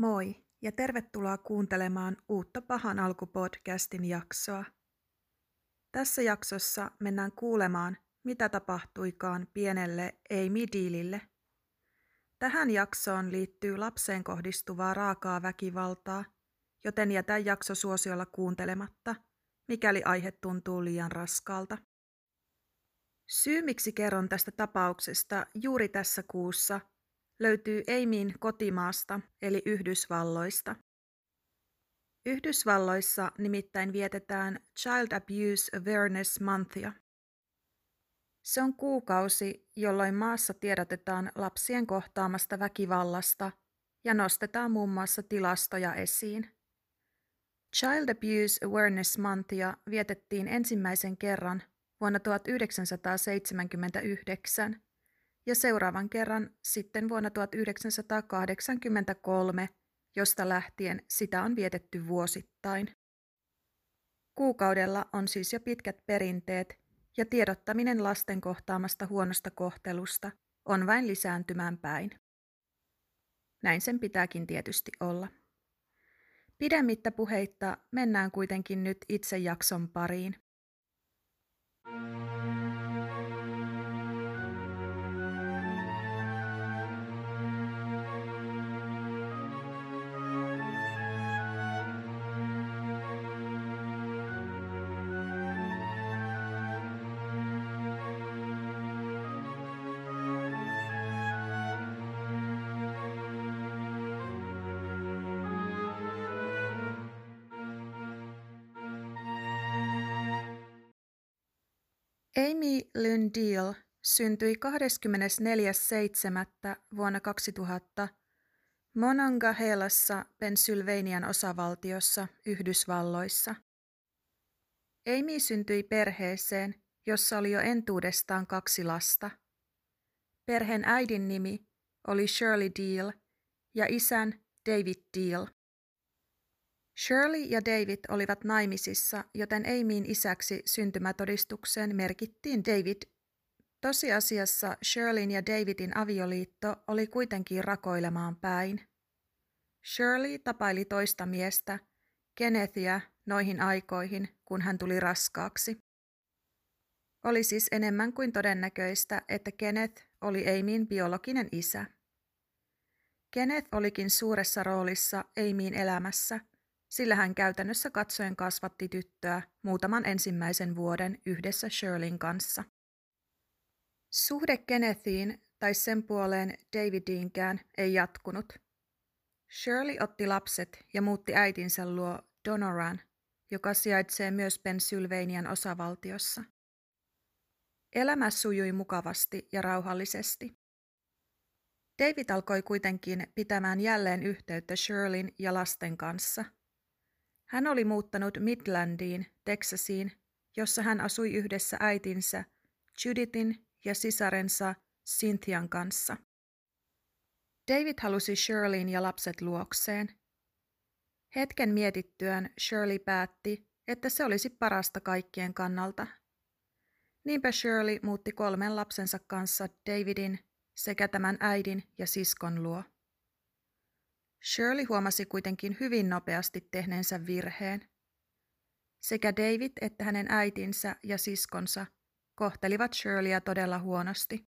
Moi ja tervetuloa kuuntelemaan uutta Pahan alku-podcastin jaksoa. Tässä jaksossa mennään kuulemaan, mitä tapahtuikaan pienelle Amy Dealille. Tähän jaksoon liittyy lapseen kohdistuvaa raakaa väkivaltaa, joten jätä jakso suosiolla kuuntelematta, mikäli aihe tuntuu liian raskalta. Syy, miksi kerron tästä tapauksesta juuri tässä kuussa, löytyy Amyin kotimaasta eli Yhdysvalloista. Yhdysvalloissa nimittäin vietetään Child Abuse Awareness Monthia. Se on kuukausi, jolloin maassa tiedotetaan lapsien kohtaamasta väkivallasta ja nostetaan muun muassa tilastoja esiin. Child Abuse Awareness Monthia vietettiin ensimmäisen kerran vuonna 1979 ja seuraavan kerran sitten vuonna 1983, josta lähtien sitä on vietetty vuosittain. Kuukaudella on siis jo pitkät perinteet ja tiedottaminen lasten kohtaamasta huonosta kohtelusta on vain lisääntymään päin. Näin sen pitääkin tietysti olla. Pidemmittä puheitta mennään kuitenkin nyt itse jakson pariin. Amy Lynn Deal syntyi 24.7. vuonna 2000 Monongahellassa, Pennsylvanian osavaltiossa, Yhdysvalloissa. Amy syntyi perheeseen, jossa oli jo entuudestaan kaksi lasta. Perheen äidin nimi oli Shirley Deal ja isän David Deal. Shirley ja David olivat naimisissa, joten Amyin isäksi syntymätodistukseen merkittiin David. Tosiasiassa Shirleyn ja Davidin avioliitto oli kuitenkin rakoilemaan päin. Shirley tapaili toista miestä, Kennethia, noihin aikoihin, kun hän tuli raskaaksi. Oli siis enemmän kuin todennäköistä, että Kenneth oli Amyin biologinen isä. Kenneth olikin suuressa roolissa Amyin elämässä – sillä hän käytännössä katsoen kasvatti tyttöä muutaman ensimmäisen vuoden yhdessä Shirleyn kanssa. Suhde Kennethiin tai sen puoleen Davidiinkään ei jatkunut. Shirley otti lapset ja muutti äitinsä luo Donoran, joka sijaitsee myös Pennsylvanian osavaltiossa. Elämä sujui mukavasti ja rauhallisesti. David alkoi kuitenkin pitämään jälleen yhteyttä Shirleyn ja lasten kanssa – hän oli muuttanut Midlandiin, Texasiin, jossa hän asui yhdessä äitinsä Judithin ja sisarensa Cynthian kanssa. David halusi Shirleyn ja lapset luokseen. Hetken mietittyään Shirley päätti, että se olisi parasta kaikkien kannalta. Niinpä Shirley muutti kolmen lapsensa kanssa Davidin sekä tämän äidin ja siskon luo. Shirley huomasi kuitenkin hyvin nopeasti tehneensä virheen. Sekä David että hänen äitinsä ja siskonsa kohtelivat Shirleyä todella huonosti.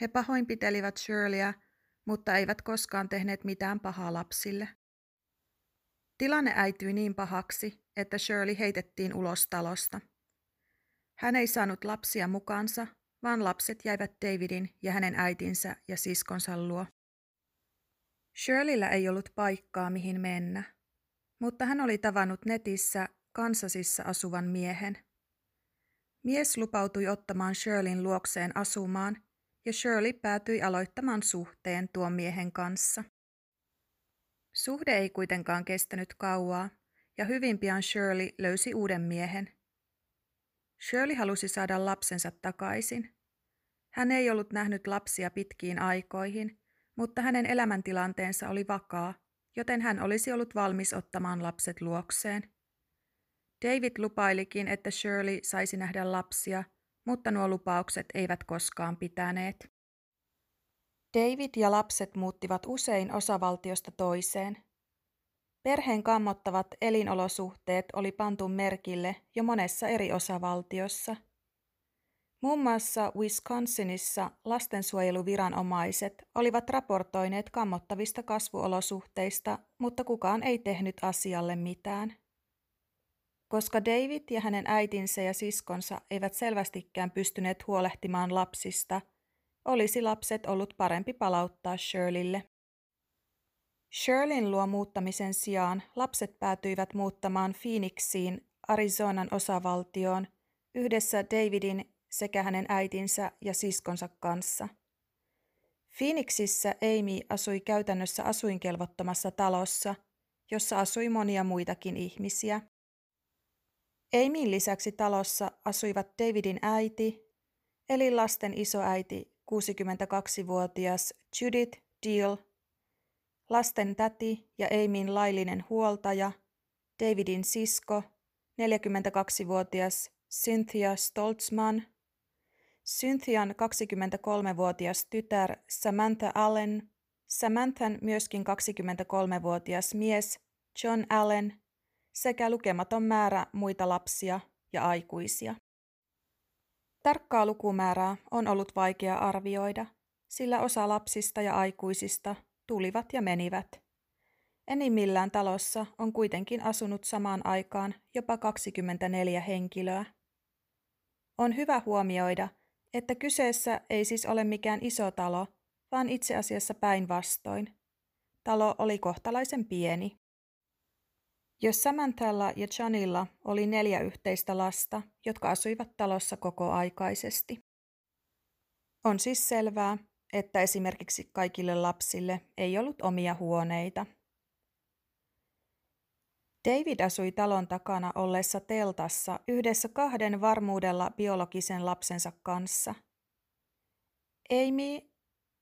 He pahoinpitelivät Shirleyä, mutta eivät koskaan tehneet mitään pahaa lapsille. Tilanne äityi niin pahaksi, että Shirley heitettiin ulos talosta. Hän ei saanut lapsia mukaansa, vaan lapset jäivät Davidin ja hänen äitinsä ja siskonsa luo. Shirleyllä ei ollut paikkaa, mihin mennä, mutta hän oli tavannut netissä Kansasissa asuvan miehen. Mies lupautui ottamaan Shirleyn luokseen asumaan, ja Shirley päätyi aloittamaan suhteen tuon miehen kanssa. Suhde ei kuitenkaan kestänyt kauaa, ja hyvin pian Shirley löysi uuden miehen. Shirley halusi saada lapsensa takaisin. Hän ei ollut nähnyt lapsia pitkiin aikoihin, mutta hänen elämäntilanteensa oli vakaa, joten hän olisi ollut valmis ottamaan lapset luokseen. David lupailikin, että Shirley saisi nähdä lapsia, mutta nuo lupaukset eivät koskaan pitäneet. David ja lapset muuttivat usein osavaltiosta toiseen. Perheen kammottavat elinolosuhteet oli pantu merkille jo monessa eri osavaltiossa. Muun muassa Wisconsinissa lastensuojeluviranomaiset olivat raportoineet kammottavista kasvuolosuhteista, mutta kukaan ei tehnyt asialle mitään. Koska David ja hänen äitinsä ja siskonsa eivät selvästikään pystyneet huolehtimaan lapsista, olisi lapset ollut parempi palauttaa Shirleylle. Shirleyn luo muuttamisen sijaan lapset päätyivät muuttamaan Phoenixiin, Arizonan osavaltioon, yhdessä Davidin sekä hänen äitinsä ja siskonsa kanssa. Phoenixissä Amy asui käytännössä asuinkelvottomassa talossa, jossa asui monia muitakin ihmisiä. Amyn lisäksi talossa asuivat Davidin äiti, eli lasten isoäiti 62-vuotias Judith Deal, lasten täti ja Amyn laillinen huoltaja, Davidin sisko, 42-vuotias Cynthia Stoltzman, Cynthian 23-vuotias tytär Samantha Allen, Samanthan myöskin 23-vuotias mies John Allen sekä lukematon määrä muita lapsia ja aikuisia. Tarkkaa lukumäärää on ollut vaikea arvioida, sillä osa lapsista ja aikuisista tulivat ja menivät. Enimmillään talossa on kuitenkin asunut samaan aikaan jopa 24 henkilöä. On hyvä huomioida, että kyseessä ei siis ole mikään iso talo, vaan itse asiassa päinvastoin. Talo oli kohtalaisen pieni. Jos Samanthalla ja Johnilla oli neljä yhteistä lasta, jotka asuivat talossa kokoaikaisesti. On siis selvää, että esimerkiksi kaikille lapsille ei ollut omia huoneita. David asui talon takana olleessa teltassa yhdessä kahden varmuudella biologisen lapsensa kanssa. Amy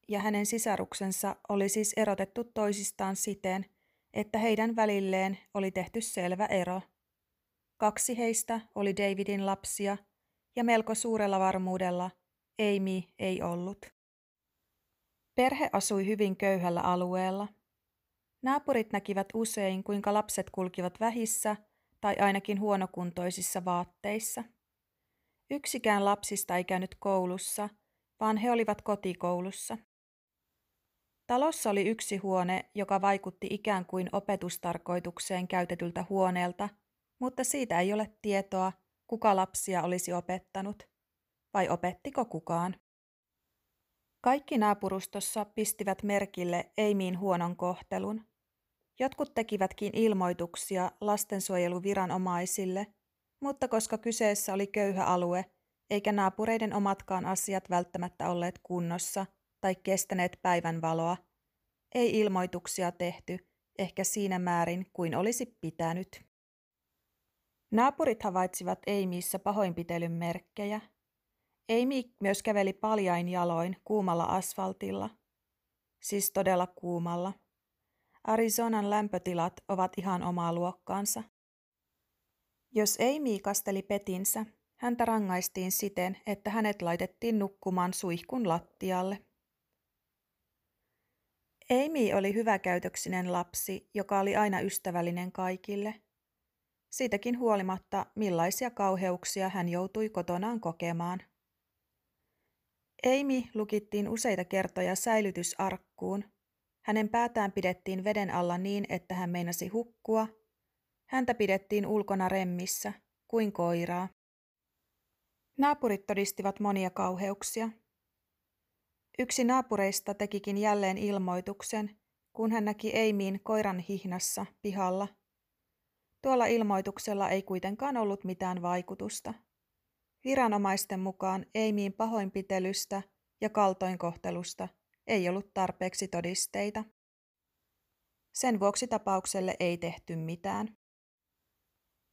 ja hänen sisaruksensa oli siis erotettu toisistaan siten, että heidän välilleen oli tehty selvä ero. Kaksi heistä oli Davidin lapsia ja melko suurella varmuudella Amy ei ollut. Perhe asui hyvin köyhällä alueella. Naapurit näkivät usein, kuinka lapset kulkivat vähissä tai ainakin huonokuntoisissa vaatteissa. Yksikään lapsista ei käynyt koulussa, vaan he olivat kotikoulussa. Talossa oli yksi huone, joka vaikutti ikään kuin opetustarkoitukseen käytetyltä huoneelta, mutta siitä ei ole tietoa, kuka lapsia olisi opettanut. Vai opettiko kukaan? Kaikki naapurustossa pistivät merkille Eimiin huonon kohtelun. Jotkut tekivätkin ilmoituksia lastensuojeluviranomaisille, mutta koska kyseessä oli köyhä alue, eikä naapureiden omatkaan asiat välttämättä olleet kunnossa tai kestäneet päivänvaloa, ei ilmoituksia tehty ehkä siinä määrin kuin olisi pitänyt. Naapurit havaitsivat Eimiissä pahoinpitelyn merkkejä – Amy myös käveli paljain jaloin kuumalla asfaltilla. Siis todella kuumalla. Arizonan lämpötilat ovat ihan omaa luokkaansa. Jos Amy kasteli petinsä, häntä rangaistiin siten, että hänet laitettiin nukkumaan suihkun lattialle. Amy oli hyväkäytöksinen lapsi, joka oli aina ystävällinen kaikille. Siitäkin huolimatta, millaisia kauheuksia hän joutui kotonaan kokemaan. Amy lukittiin useita kertoja säilytysarkkuun. Hänen päätään pidettiin veden alla niin, että hän meinasi hukkua. Häntä pidettiin ulkona remmissä, kuin koiraa. Naapurit todistivat monia kauheuksia. Yksi naapureista tekikin jälleen ilmoituksen, kun hän näki Eimiin koiran hihnassa pihalla. Tuolla ilmoituksella ei kuitenkaan ollut mitään vaikutusta. Viranomaisten mukaan Eimiin pahoinpitelystä ja kaltoinkohtelusta ei ollut tarpeeksi todisteita. Sen vuoksi tapaukselle ei tehty mitään.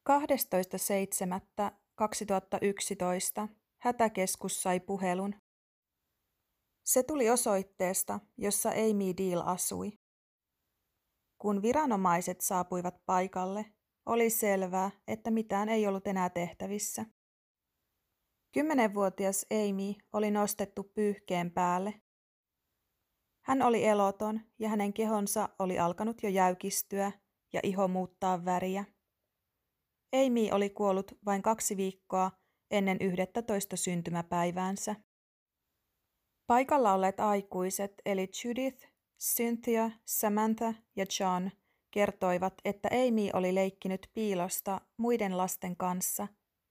12.7.2011 hätäkeskus sai puhelun. Se tuli osoitteesta, jossa Amy Deal asui. Kun viranomaiset saapuivat paikalle, oli selvää, että mitään ei ollut enää tehtävissä. Kymmenenvuotias Amy oli nostettu pyyhkeen päälle. Hän oli eloton ja hänen kehonsa oli alkanut jo jäykistyä ja iho muuttaa väriä. Amy oli kuollut vain kaksi viikkoa ennen yhdettätoista syntymäpäiväänsä. Paikalla olleet aikuiset, eli Judith, Cynthia, Samantha ja John, kertoivat, että Amy oli leikkinyt piilosta muiden lasten kanssa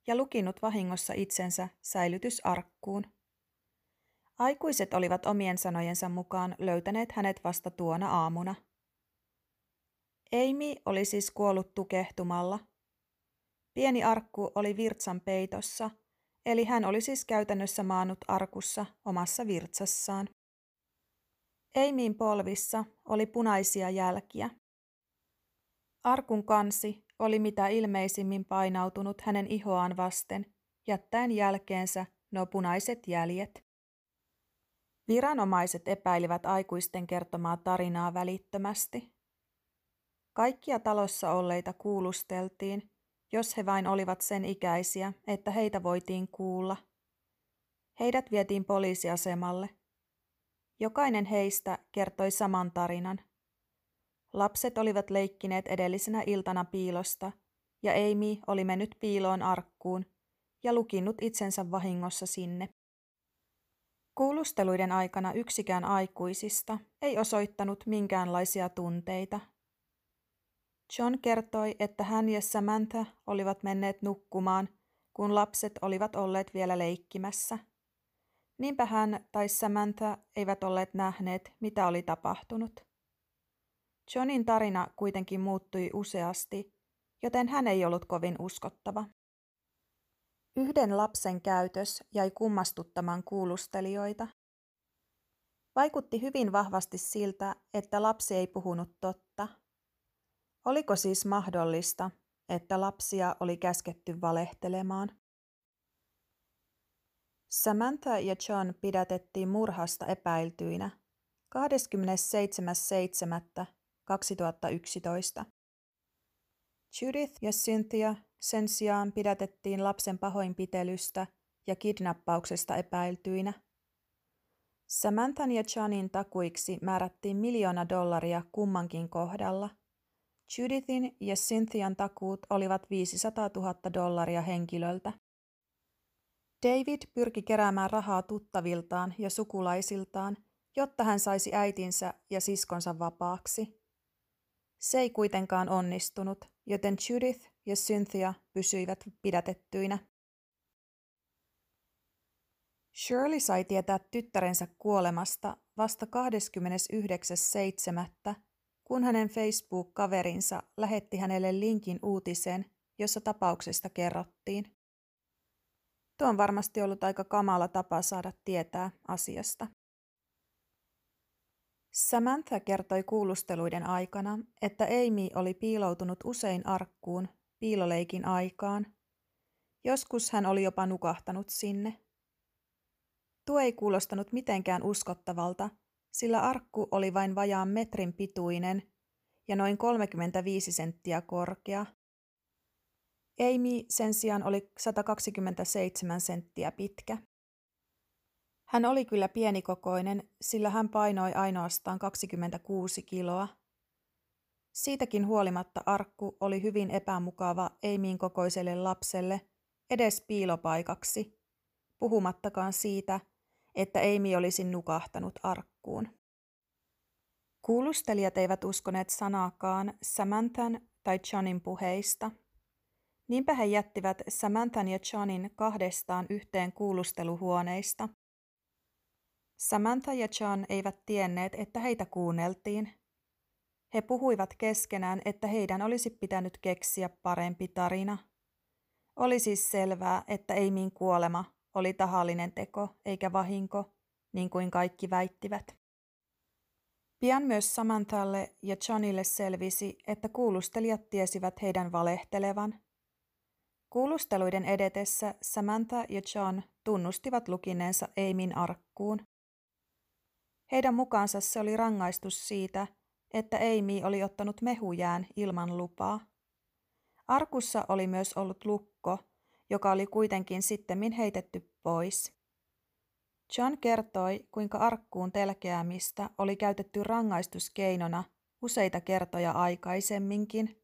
ja lukinut vahingossa itsensä säilytysarkkuun. Aikuiset olivat omien sanojensa mukaan löytäneet hänet vasta tuona aamuna. Amy oli siis kuollut tukehtumalla. Pieni arkku oli virtsan peitossa, eli hän oli siis käytännössä maannut arkussa omassa virtsassaan. Amyin polvissa oli punaisia jälkiä. Arkun kansi oli mitä ilmeisimmin painautunut hänen ihoaan vasten, jättäen jälkeensä nuo punaiset jäljet. Viranomaiset epäilivät aikuisten kertomaa tarinaa välittömästi. Kaikkia talossa olleita kuulusteltiin, jos he vain olivat sen ikäisiä, että heitä voitiin kuulla. Heidät vietiin poliisiasemalle. Jokainen heistä kertoi saman tarinan. Lapset olivat leikkineet edellisenä iltana piilosta, ja Amy oli mennyt piiloon arkkuun ja lukinnut itsensä vahingossa sinne. Kuulusteluiden aikana yksikään aikuisista ei osoittanut minkäänlaisia tunteita. John kertoi, että hän ja Samantha olivat menneet nukkumaan, kun lapset olivat olleet vielä leikkimässä. Niinpä hän tai Samantha eivät olleet nähneet, mitä oli tapahtunut. Johnin tarina kuitenkin muuttui useasti, joten hän ei ollut kovin uskottava. Yhden lapsen käytös jäi kummastuttamaan kuulustelijoita. Vaikutti hyvin vahvasti siltä, että lapsi ei puhunut totta. Oliko siis mahdollista, että lapsia oli käsketty valehtelemaan? Samantha ja John pidätettiin murhasta epäiltyinä 27.7.2011. Judith ja Cynthia sen sijaan pidätettiin lapsen pahoinpitelystä ja kidnappauksesta epäiltyinä. Samanthan ja Johnin takuiksi määrättiin miljoona dollaria kummankin kohdalla. Judithin ja Cynthian takuut olivat 500 000 dollaria henkilöltä. David pyrki keräämään rahaa tuttaviltaan ja sukulaisiltaan, jotta hän saisi äitinsä ja siskonsa vapaaksi. Se ei kuitenkaan onnistunut, joten Judith ja Cynthia pysyivät pidätettyinä. Shirley sai tietää tyttärensä kuolemasta vasta 29.7., kun hänen Facebook-kaverinsa lähetti hänelle linkin uutiseen, jossa tapauksesta kerrottiin. Tuo on varmasti ollut aika kamala tapa saada tietää asiasta. Samantha kertoi kuulusteluiden aikana, että Amy oli piiloutunut usein arkkuun piiloleikin aikaan. Joskus hän oli jopa nukahtanut sinne. Tuo ei kuulostanut mitenkään uskottavalta, sillä arkku oli vain vajaan metrin pituinen ja noin 35 senttiä korkea. Amy sen sijaan oli 127 senttiä pitkä. Hän oli kyllä pienikokoinen, sillä hän painoi ainoastaan 26 kiloa. Siitäkin huolimatta arkku oli hyvin epämukava Eimin kokoiselle lapselle edes piilopaikaksi, puhumattakaan siitä, että Eimi olisi nukahtanut arkkuun. Kuulustelijat eivät uskoneet sanaakaan Samanthan tai Johnin puheista. Niinpä he jättivät Samanthan ja Johnin kahdestaan yhteen kuulusteluhuoneista – Samantha ja John eivät tienneet, että heitä kuunneltiin. He puhuivat keskenään, että heidän olisi pitänyt keksiä parempi tarina. Oli siis selvää, että Eimin kuolema oli tahallinen teko eikä vahinko, niin kuin kaikki väittivät. Pian myös Samanthalle ja Johnille selvisi, että kuulustelijat tiesivät heidän valehtelevan. Kuulusteluiden edetessä Samantha ja John tunnustivat lukineensa Eimin arkkuun. Heidän mukaansa se oli rangaistus siitä, että Amy oli ottanut mehujään ilman lupaa. Arkussa oli myös ollut lukko, joka oli kuitenkin sittemmin heitetty pois. John kertoi, kuinka arkkuun telkeämistä oli käytetty rangaistuskeinona useita kertoja aikaisemminkin.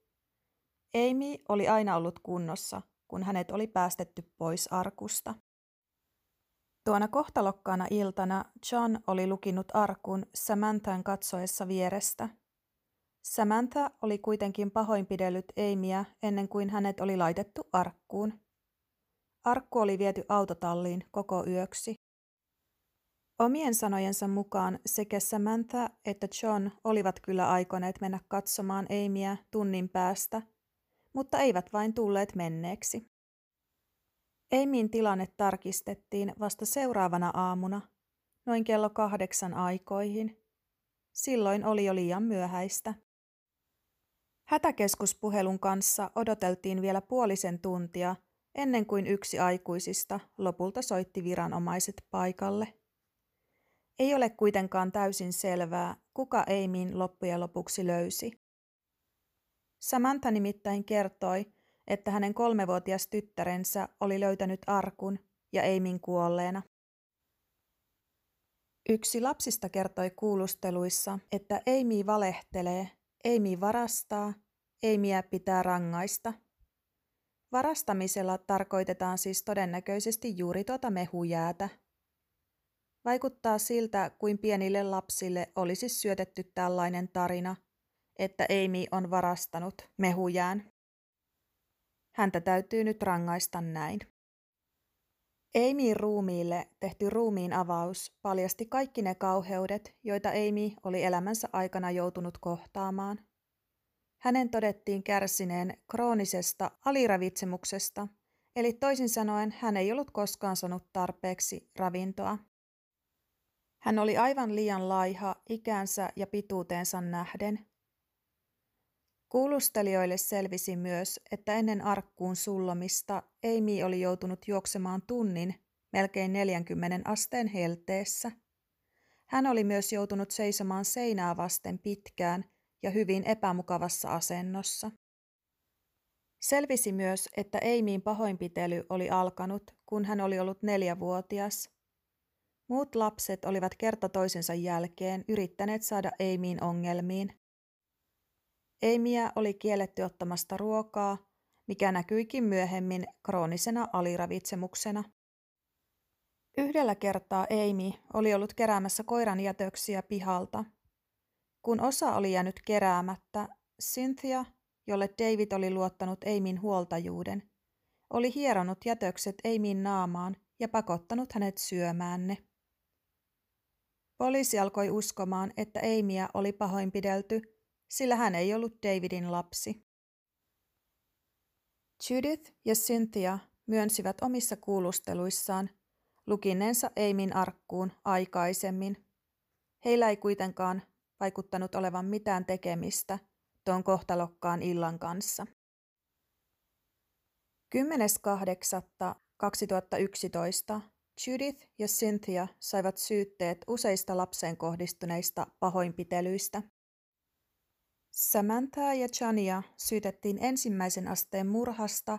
Amy oli aina ollut kunnossa, kun hänet oli päästetty pois arkusta. Tuona kohtalokkaana iltana John oli lukinut arkun Samanthan katsoessa vierestä. Samantha oli kuitenkin pahoinpidellyt Amyä ennen kuin hänet oli laitettu arkkuun. Arkku oli viety autotalliin koko yöksi. Omien sanojensa mukaan sekä Samantha että John olivat kyllä aikoneet mennä katsomaan Amyä tunnin päästä, mutta eivät vain tulleet menneeksi. Amyn tilanne tarkistettiin vasta seuraavana aamuna, noin kello kahdeksan aikoihin. Silloin oli jo liian myöhäistä. Hätäkeskuspuhelun kanssa odoteltiin vielä puolisen tuntia ennen kuin yksi aikuisista lopulta soitti viranomaiset paikalle. Ei ole kuitenkaan täysin selvää, kuka Eimin loppujen lopuksi löysi. Samantha nimittäin kertoi, että hänen kolmevuotias tyttärensä oli löytänyt arkun ja Eimin kuolleena. Yksi lapsista kertoi kuulusteluissa, että Amy valehtelee, Amy varastaa, Amyä pitää rangaista. Varastamisella tarkoitetaan siis todennäköisesti juuri tuota mehujäätä. Vaikuttaa siltä, kuin pienille lapsille olisi syötetty tällainen tarina, että Amy on varastanut mehujään. Häntä täytyy nyt rangaista näin. Amy ruumiille tehty ruumiin avaus paljasti kaikki ne kauheudet, joita Amy oli elämänsä aikana joutunut kohtaamaan. Hänen todettiin kärsineen kroonisesta aliravitsemuksesta, eli toisin sanoen hän ei ollut koskaan saanut tarpeeksi ravintoa. Hän oli aivan liian laiha ikänsä ja pituuteensa nähden. Kuulustelijoille selvisi myös, että ennen arkkuun sullomista Amy oli joutunut juoksemaan tunnin melkein 40 asteen helteessä. Hän oli myös joutunut seisomaan seinää vasten pitkään ja hyvin epämukavassa asennossa. Selvisi myös, että Amyin pahoinpitely oli alkanut, kun hän oli ollut neljävuotias. Muut lapset olivat kerta toisensa jälkeen yrittäneet saada Amyin ongelmiin. Amyä oli kielletty ottamasta ruokaa, mikä näkyikin myöhemmin kroonisena aliravitsemuksena. Yhdellä kertaa Amy oli ollut keräämässä koiran jätöksiä pihalta. Kun osa oli jäänyt keräämättä, Cynthia, jolle David oli luottanut Amyn huoltajuuden, oli hieronut jätökset Amyn naamaan ja pakottanut hänet syömään ne. Poliisi alkoi uskomaan, että Amyä oli pahoinpidelty sillä hän ei ollut Davidin lapsi. Judith ja Cynthia myönsivät omissa kuulusteluissaan lukineensa Eimin arkkuun aikaisemmin. Heillä ei kuitenkaan vaikuttanut olevan mitään tekemistä tuon kohtalokkaan illan kanssa. 10.8.2011 Judith ja Cynthia saivat syytteet useista lapseen kohdistuneista pahoinpitelyistä. Samanthaa ja Chania syytettiin ensimmäisen asteen murhasta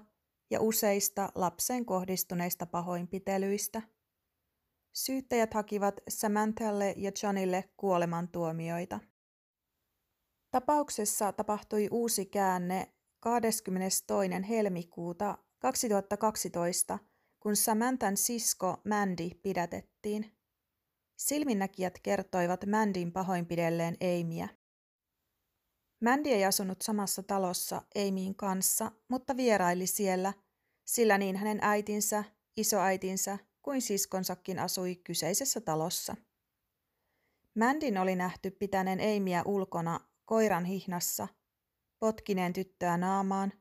ja useista lapseen kohdistuneista pahoinpitelyistä. Syyttäjät hakivat Samanthalle ja Johnille kuolemantuomioita. Tapauksessa tapahtui uusi käänne 22. helmikuuta 2012, kun Samanthan sisko Mandy pidätettiin. Silminnäkijät kertoivat Mandin pahoinpidelleen Amyä. Mandy ei asunut samassa talossa Amyin kanssa, mutta vieraili siellä, sillä niin hänen äitinsä, isoäitinsä kuin siskonsakin asui kyseisessä talossa. Mandin oli nähty pitäneen Amyä ulkona koiran hihnassa, potkineen tyttöä naamaan,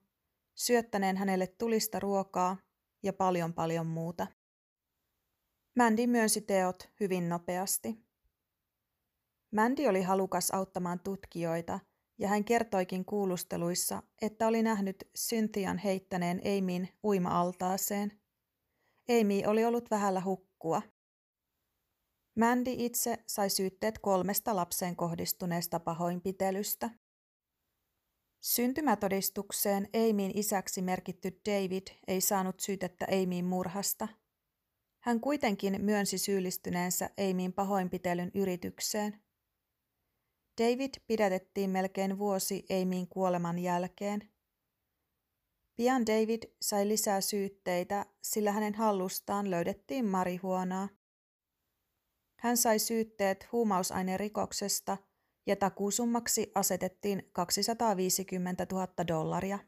syöttäneen hänelle tulista ruokaa ja paljon paljon muuta. Mandy myönsi teot hyvin nopeasti. Mandy oli halukas auttamaan tutkijoita ja hän kertoikin kuulusteluissa, että oli nähnyt Cynthian heittäneen Amyin uima-altaaseen. Amy oli ollut vähällä hukkua. Mandy itse sai syytteet kolmesta lapseen kohdistuneesta pahoinpitelystä. Syntymätodistukseen Amyin isäksi merkitty David ei saanut syytettä Amyin murhasta. Hän kuitenkin myönsi syyllistyneensä Amyin pahoinpitelyn yritykseen. David pidätettiin melkein vuosi Amyin kuoleman jälkeen. Pian David sai lisää syytteitä, sillä hänen hallustaan löydettiin marihuonaa. Hän sai syytteet huumausainerikoksesta ja takuusummaksi asetettiin 250 000 dollaria.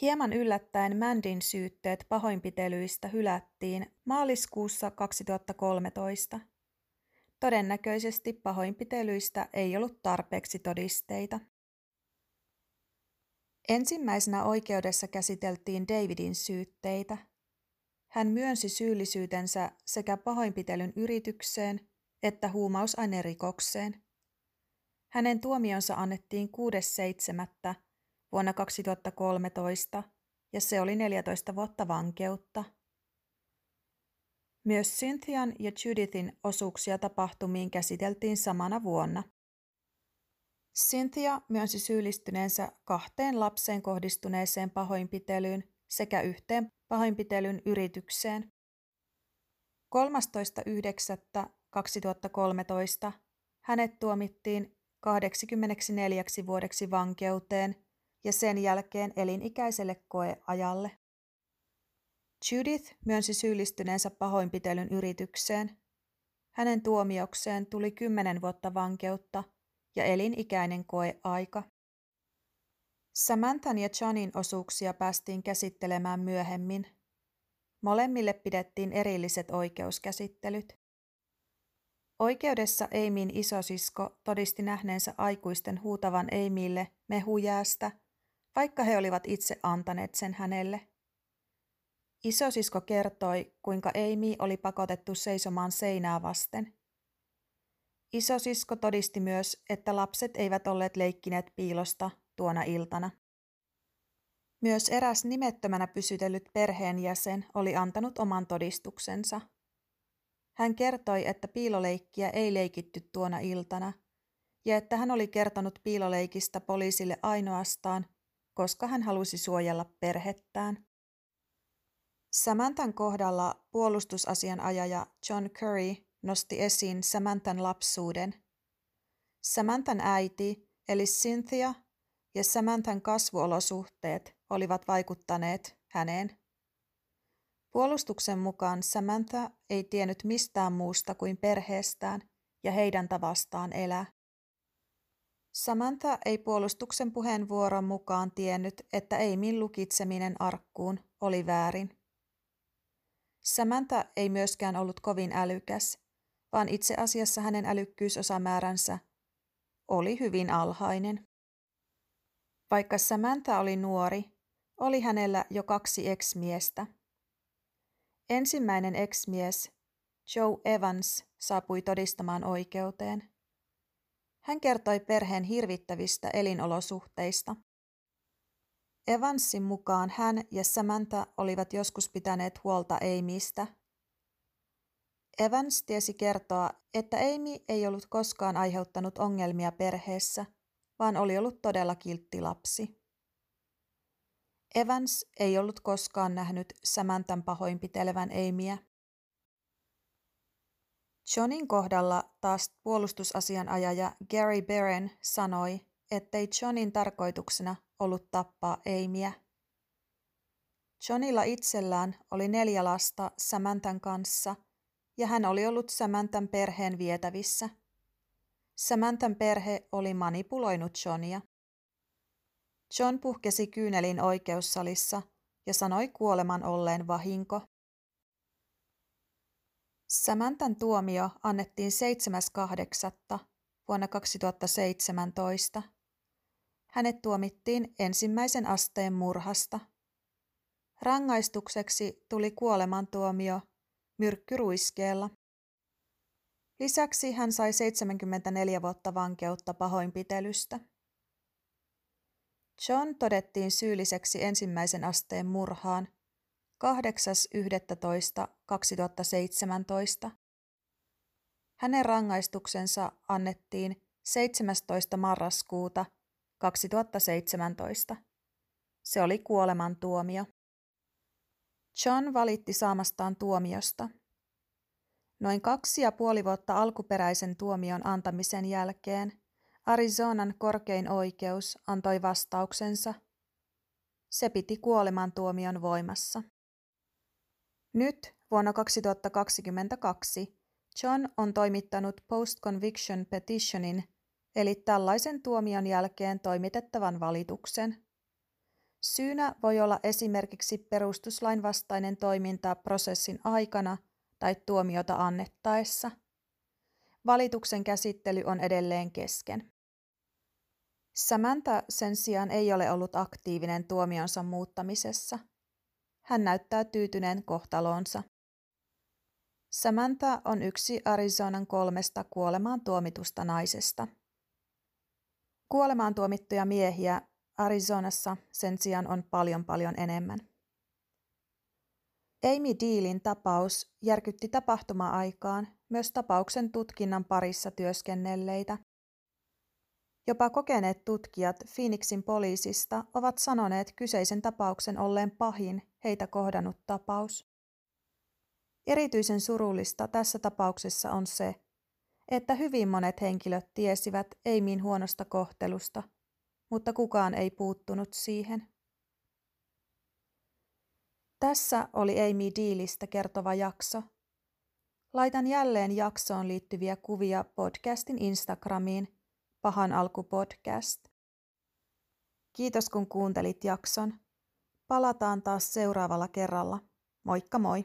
Hieman yllättäen Mandin syytteet pahoinpitelyistä hylättiin maaliskuussa 2013. Todennäköisesti pahoinpitelyistä ei ollut tarpeeksi todisteita. Ensimmäisenä oikeudessa käsiteltiin Davidin syytteitä. Hän myönsi syyllisyytensä sekä pahoinpitelyn yritykseen että huumausainerikokseen. Hänen tuomionsa annettiin 6.7. vuonna 2013 ja se oli 14 vuotta vankeutta. Myös Cynthian ja Judithin osuuksia tapahtumiin käsiteltiin samana vuonna. Cynthia myönsi syyllistyneensä kahteen lapseen kohdistuneeseen pahoinpitelyyn sekä yhteen pahoinpitelyn yritykseen. 13.9.2013 hänet tuomittiin 84 vuodeksi vankeuteen ja sen jälkeen elinikäiselle koeajalle. Judith myönsi syyllistyneensä pahoinpitelyn yritykseen. Hänen tuomiokseen tuli 10 vuotta vankeutta ja elinikäinen koeaika. Samanthan ja Johnin osuuksia päästiin käsittelemään myöhemmin. Molemmille pidettiin erilliset oikeuskäsittelyt. Oikeudessa Eimin isosisko todisti nähneensä aikuisten huutavan Eimille mehujäästä, vaikka he olivat itse antaneet sen hänelle. Isosisko kertoi, kuinka Eimi oli pakotettu seisomaan seinää vasten. Isosisko todisti myös, että lapset eivät olleet leikkineet piilosta tuona iltana. Myös eräs nimettömänä pysytellyt perheenjäsen oli antanut oman todistuksensa. Hän kertoi, että piiloleikkiä ei leikitty tuona iltana ja että hän oli kertonut piiloleikistä poliisille ainoastaan, koska hän halusi suojella perhettään. Samantan kohdalla puolustusasianajaja John Curry nosti esiin Samantan lapsuuden. Samantan äiti, eli Cynthia, ja Samantan kasvuolosuhteet olivat vaikuttaneet häneen. Puolustuksen mukaan Samantha ei tiennyt mistään muusta kuin perheestään ja heidän tavastaan elää. Samantha ei puolustuksen puheenvuoron mukaan tiennyt, että Eimin lukitseminen arkkuun oli väärin. Samantha ei myöskään ollut kovin älykäs, vaan itse asiassa hänen älykkyysosamääränsä oli hyvin alhainen. Vaikka Samantha oli nuori, oli hänellä jo kaksi ex-miestä. Ensimmäinen ex-mies, Joe Evans, saapui todistamaan oikeuteen. Hän kertoi perheen hirvittävistä elinolosuhteista. Evansin mukaan hän ja Samantha olivat joskus pitäneet huolta Amystä – Evans tiesi kertoa, että Amy ei ollut koskaan aiheuttanut ongelmia perheessä, vaan oli ollut todella kiltti lapsi. Evans ei ollut koskaan nähnyt Samantan pahoinpitelevän Amyä. Johnin kohdalla taas puolustusasianajaja Gary Beren sanoi, ettei Johnin tarkoituksena ollut tappaa Amyä. Johnilla itsellään oli neljä lasta Samantan kanssa – ja hän oli ollut Samantan perheen vietävissä. Samantan perhe oli manipuloinut Johnia. John puhkesi kyynelin oikeussalissa ja sanoi kuoleman olleen vahinko. Samantan tuomio annettiin 7.8. vuonna 2017. Hänet tuomittiin ensimmäisen asteen murhasta. Rangaistukseksi tuli kuolemantuomio myrkkyruiskeella. Lisäksi hän sai 74 vuotta vankeutta pahoinpitelystä. John todettiin syylliseksi ensimmäisen asteen murhaan 8.11.2017. Hänen rangaistuksensa annettiin 17. marraskuuta 2017. Se oli kuolemantuomio. John valitti saamastaan tuomiosta. Noin kaksi ja puoli vuotta alkuperäisen tuomion antamisen jälkeen Arizonan korkein oikeus antoi vastauksensa. Se piti kuolemantuomion voimassa. Nyt vuonna 2022 John on toimittanut post-conviction petitionin, eli tällaisen tuomion jälkeen toimitettavan valituksen. Syynä voi olla esimerkiksi perustuslain vastainen toiminta prosessin aikana tai tuomiota annettaessa. Valituksen käsittely on edelleen kesken. Samantha sen sijaan ei ole ollut aktiivinen tuomionsa muuttamisessa. Hän näyttää tyytyneen kohtaloonsa. Samantha on yksi Arizonan kolmesta kuolemaan tuomitusta naisesta. Kuolemaan tuomittuja miehiä Arizonassa sen sijaan on paljon paljon enemmän. Amy Dealin tapaus järkytti tapahtuma-aikaan myös tapauksen tutkinnan parissa työskennelleitä. Jopa kokeneet tutkijat Phoenixin poliisista ovat sanoneet kyseisen tapauksen olleen pahin heitä kohdannut tapaus. Erityisen surullista tässä tapauksessa on se, että hyvin monet henkilöt tiesivät Amyin huonosta kohtelusta, mutta kukaan ei puuttunut siihen. Tässä oli Amy Dealista kertova jakso. Laitan jälleen jaksoon liittyviä kuvia podcastin Instagramiin, Pahan alku podcast. Kiitos kun kuuntelit jakson. Palataan taas seuraavalla kerralla. Moikka moi!